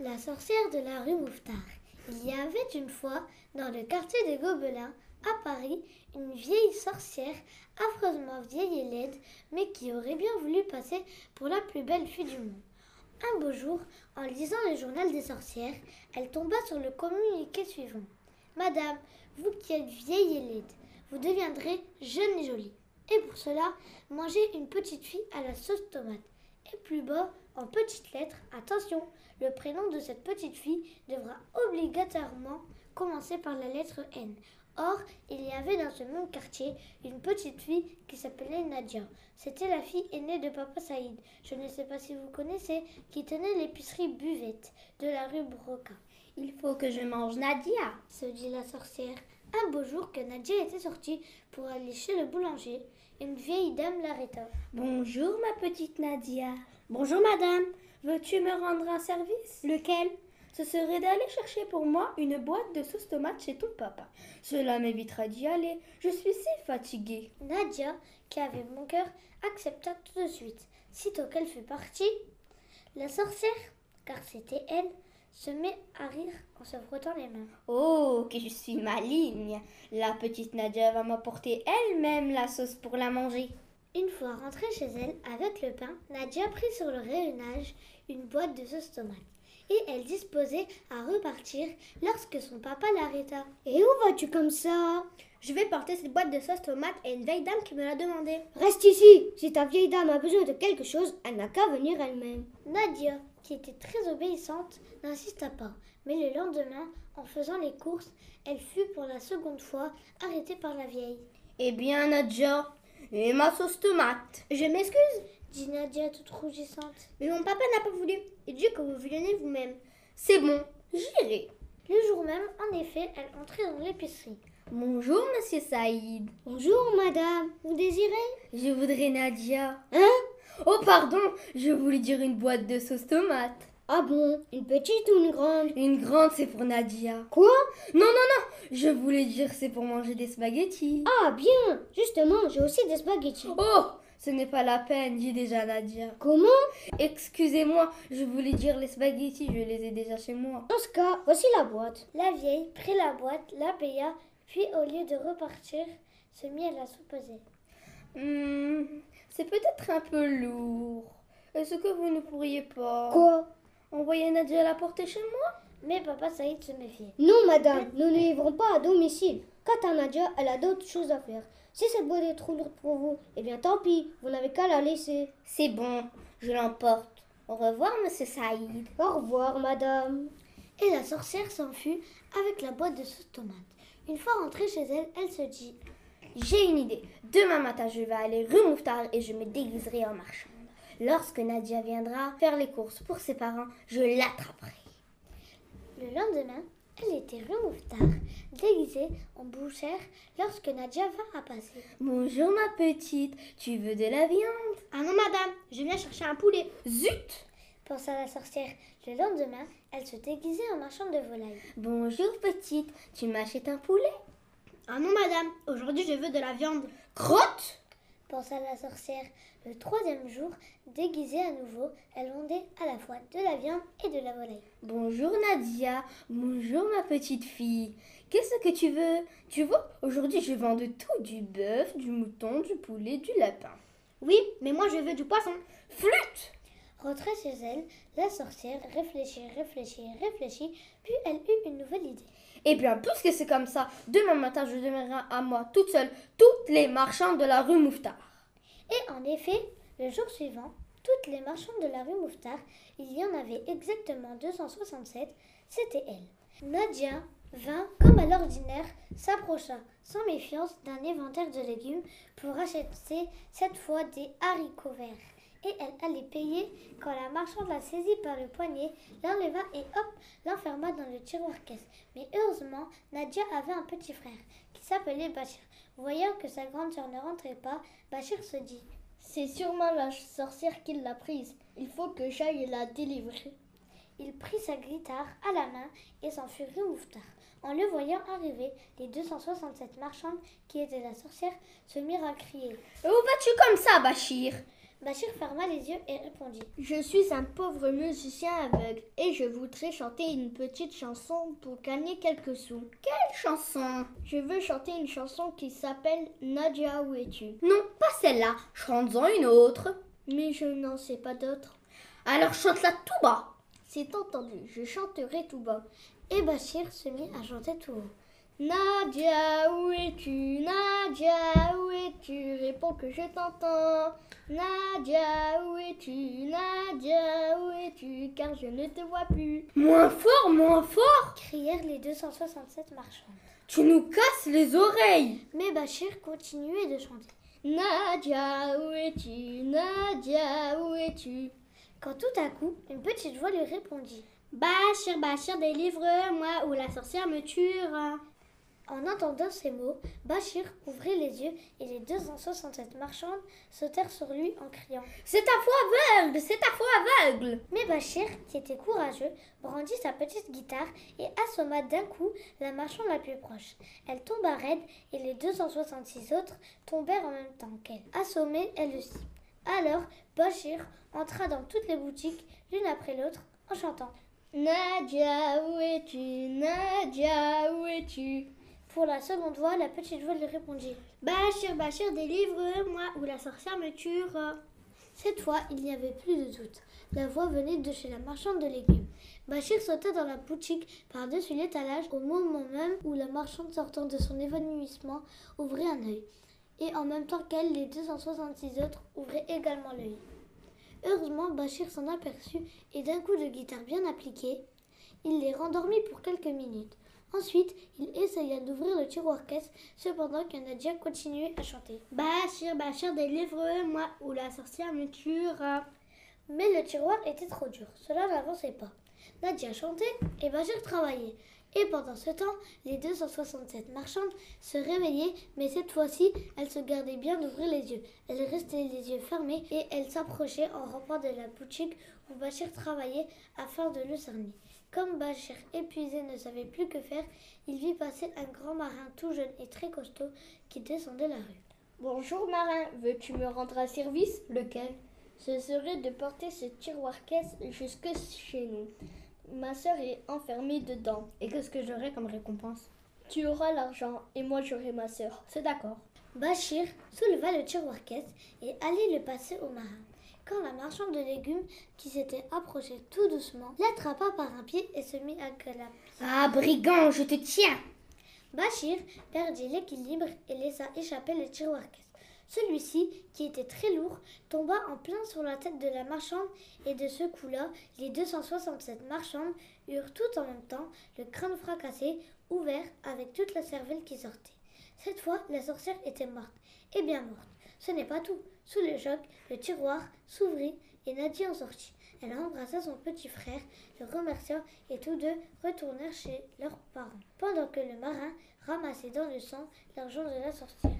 La sorcière de la rue Mouffetard. Il y avait une fois, dans le quartier des Gobelins, à Paris, une vieille sorcière, affreusement vieille et laide, mais qui aurait bien voulu passer pour la plus belle fille du monde. Un beau jour, en lisant le journal des sorcières, elle tomba sur le communiqué suivant. Madame, vous qui êtes vieille et laide, vous deviendrez jeune et jolie. Et pour cela, mangez une petite fille à la sauce tomate. Et plus bas, en petites lettres, attention, le prénom de cette petite fille devra obligatoirement commencer par la lettre N. Or, il y avait dans ce même quartier une petite fille qui s'appelait Nadia. C'était la fille aînée de Papa Saïd, je ne sais pas si vous connaissez, qui tenait l'épicerie Buvette de la rue Broca. Il faut que je mange Nadia, se dit la sorcière. Un beau jour que Nadia était sortie pour aller chez le boulanger, une vieille dame l'arrêta. Bonjour ma petite Nadia. Bonjour madame. Veux-tu me rendre un service? Lequel? Ce serait d'aller chercher pour moi une boîte de sauce tomate chez ton papa. Cela m'évitera d'y aller. Je suis si fatiguée. Nadia, qui avait bon cœur, accepta tout de suite. Sitôt qu'elle fut partie, la sorcière, car c'était elle, se met à rire en se frottant les mains. Oh, que je suis maligne. La petite Nadia va m'apporter elle-même la sauce pour la manger. Une fois rentrée chez elle avec le pain, Nadia prit sur le rayonnage une boîte de sauce tomate et elle disposait à repartir lorsque son papa l'arrêta. Et où vas-tu comme ça? Je vais porter cette boîte de sauce tomate à une vieille dame qui me l'a demandé. Reste ici Si ta vieille dame a besoin de quelque chose, elle n'a qu'à venir elle-même. Nadia, qui était très obéissante, n'insista pas. Mais le lendemain, en faisant les courses, elle fut pour la seconde fois arrêtée par la vieille. Eh bien, Nadia, et ma sauce tomate? Je m'excuse, dit Nadia toute rougissante. Mais mon papa n'a pas voulu. Il dit que vous venez vous-même. C'est bon, j'irai. Le jour même, en effet, elle entrait dans l'épicerie. Bonjour, monsieur Saïd. Bonjour, madame. Vous désirez? Je voudrais Nadia. Hein? Oh, pardon, je voulais dire une boîte de sauce tomate. Ah bon? Une petite ou une grande? Une grande, c'est pour Nadia. Quoi? Non, non, non Je voulais dire c'est pour manger des spaghettis. Ah, bien Justement, j'ai aussi des spaghettis. Oh ce n'est pas la peine, j'ai déjà Nadia. Comment? Excusez-moi, je voulais dire les spaghettis, je les ai déjà chez moi. Dans ce cas, voici la boîte. La vieille prit la boîte, la paya, puis au lieu de repartir, se mit à la soupeser. Hmm, c'est peut-être un peu lourd. Est-ce que vous ne pourriez pas... Quoi? Envoyer Nadia la porter chez moi? Mais papa Saïd se méfiait. Non, madame, nous ne livrons pas à domicile. Quant à Nadia, elle a d'autres choses à faire. Si cette boîte est trop lourde pour vous, eh bien tant pis, vous n'avez qu'à la laisser. C'est bon, je l'emporte. Au revoir, monsieur Saïd. Au revoir, madame. Et la sorcière s'enfuit avec la boîte de sauce tomate. Une fois rentrée chez elle, elle se dit J'ai une idée. Demain matin, je vais aller rue Mouffetard et je me déguiserai en marchande. Lorsque Nadia viendra faire les courses pour ses parents, je l'attraperai. Le lendemain, elle était rue Mouffetard, déguisée en bouchère lorsque Nadia vint à passer. Bonjour ma petite, tu veux de la viande? Ah non madame, je viens chercher un poulet. Zut pensa la sorcière. Le lendemain, elle se déguisait en marchande de volaille. Bonjour petite, tu m'achètes un poulet? Ah non madame, aujourd'hui je veux de la viande. Crotte pensa la sorcière. Le troisième jour, déguisée à nouveau, elle vendait à la fois de la viande et de la volaille. Bonjour Nadia, bonjour ma petite fille. Qu'est-ce que tu veux? Tu vois, aujourd'hui je vends de tout, du bœuf, du mouton, du poulet, du lapin. Oui, mais moi je veux du poisson. Flûte Rentrée chez elle, la sorcière réfléchit, réfléchit, réfléchit, puis elle eut une nouvelle idée. Eh bien, puisque c'est comme ça, demain matin je donnerai à moi toute seule toutes les marchandes de la rue Mouffetard. Et en effet, le jour suivant, toutes les marchandes de la rue Mouffetard, il y en avait exactement 267, c'était elle. Nadia vint, comme à l'ordinaire, s'approcha sans méfiance d'un éventaire de légumes pour acheter cette fois des haricots verts. Et elle allait payer quand la marchande la saisit par le poignet, l'enleva et hop, l'enferma dans le tiroir caisse. Mais heureusement, Nadia avait un petit frère qui s'appelait Bachir. Voyant que sa grande sœur ne rentrait pas, Bachir se dit C'est sûrement la sorcière qui l'a prise. Il faut que j'aille la délivrer. Il prit sa guitare à la main et s'enfuit rue. En le voyant arriver, les 267 marchandes qui étaient la sorcière se mirent à crier Où vas-tu comme ça, Bachir? Bachir ferma les yeux et répondit. Je suis un pauvre musicien aveugle et je voudrais chanter une petite chanson pour gagner quelques sous. Quelle chanson? Je veux chanter une chanson qui s'appelle Nadia, où es-tu? Non, pas celle-là. Chante-en une autre. Mais je n'en sais pas d'autre. Alors chante-la tout bas. C'est entendu, je chanterai tout bas. Et Bachir se mit à chanter tout haut. Nadia, où es-tu? Nadia, où es-tu? Réponds que je t'entends. Nadia, où es-tu? Nadia, où es-tu? Car je ne te vois plus. Moins fort, moins fort crièrent les 267 marchands. Tu nous casses les oreilles Mais Bachir continuait de chanter. Nadia, où es-tu? Nadia, où es-tu? Quand tout à coup, une petite voix lui répondit. Bachir, Bachir, délivre-moi ou la sorcière me tuera. En entendant ces mots, Bachir ouvrit les yeux et les 267 marchandes sautèrent sur lui en criant C'est ta foi aveugle C'est ta foi aveugle Mais Bachir, qui était courageux, brandit sa petite guitare et assomma d'un coup la marchande la plus proche. Elle tomba raide et les 266 autres tombèrent en même temps qu'elle, assommée elle aussi. Alors, Bachir entra dans toutes les boutiques, l'une après l'autre, en chantant. Nadia, où es-tu? Nadia, où es-tu? Pour la seconde fois, la petite voix lui répondit. Bachir, Bachir, délivre-moi ou la sorcière me tuera. Cette fois, il n'y avait plus de doute. La voix venait de chez la marchande de légumes. Bachir sauta dans la boutique par-dessus l'étalage au moment même où la marchande sortant de son évanouissement ouvrit un œil. Et en même temps qu'elle, les 266 autres ouvraient également l'œil. Heureusement, Bachir s'en aperçut et d'un coup de guitare bien appliqué, il les rendormit pour quelques minutes. Ensuite, il essaya d'ouvrir le tiroir-caisse, cependant que Nadia continuait à chanter. Bachir, Bachir, délivre-moi ou la sorcière me tuera. Mais le tiroir était trop dur, cela n'avançait pas. Nadia chantait et Bachir travaillait. Et pendant ce temps, les 267 marchandes se réveillaient, mais cette fois-ci, elles se gardaient bien d'ouvrir les yeux. Elles restaient les yeux fermés et elles s'approchaient en rampant de la boutique où Bachir travaillait afin de le cerner. Comme Bachir, épuisé, ne savait plus que faire, il vit passer un grand marin tout jeune et très costaud qui descendait la rue. Bonjour marin, veux-tu me rendre un service? Lequel? Ce serait de porter ce tiroir-caisse jusque chez nous. Ma sœur est enfermée dedans. Et qu'est-ce que j'aurai comme récompense? Tu auras l'argent et moi j'aurai ma sœur. C'est d'accord. Bachir souleva le tiroir-caisse et allait le passer au marin. Quand la marchande de légumes, qui s'était approchée tout doucement, l'attrapa par un pied et se mit à galoper. Ah, brigand, je te tiens Bachir perdit l'équilibre et laissa échapper le tiroir-caisse. Celui-ci, qui était très lourd, tomba en plein sur la tête de la marchande et de ce coup-là, les 267 marchandes eurent tout en même temps le crâne fracassé, ouvert avec toute la cervelle qui sortait. Cette fois, la sorcière était morte, et bien morte. Ce n'est pas tout. Sous le choc, le tiroir s'ouvrit et Nadia en sortit. Elle embrassa son petit frère, le remercia et tous deux retournèrent chez leurs parents, pendant que le marin ramassait dans le sang l'argent de la sorcière.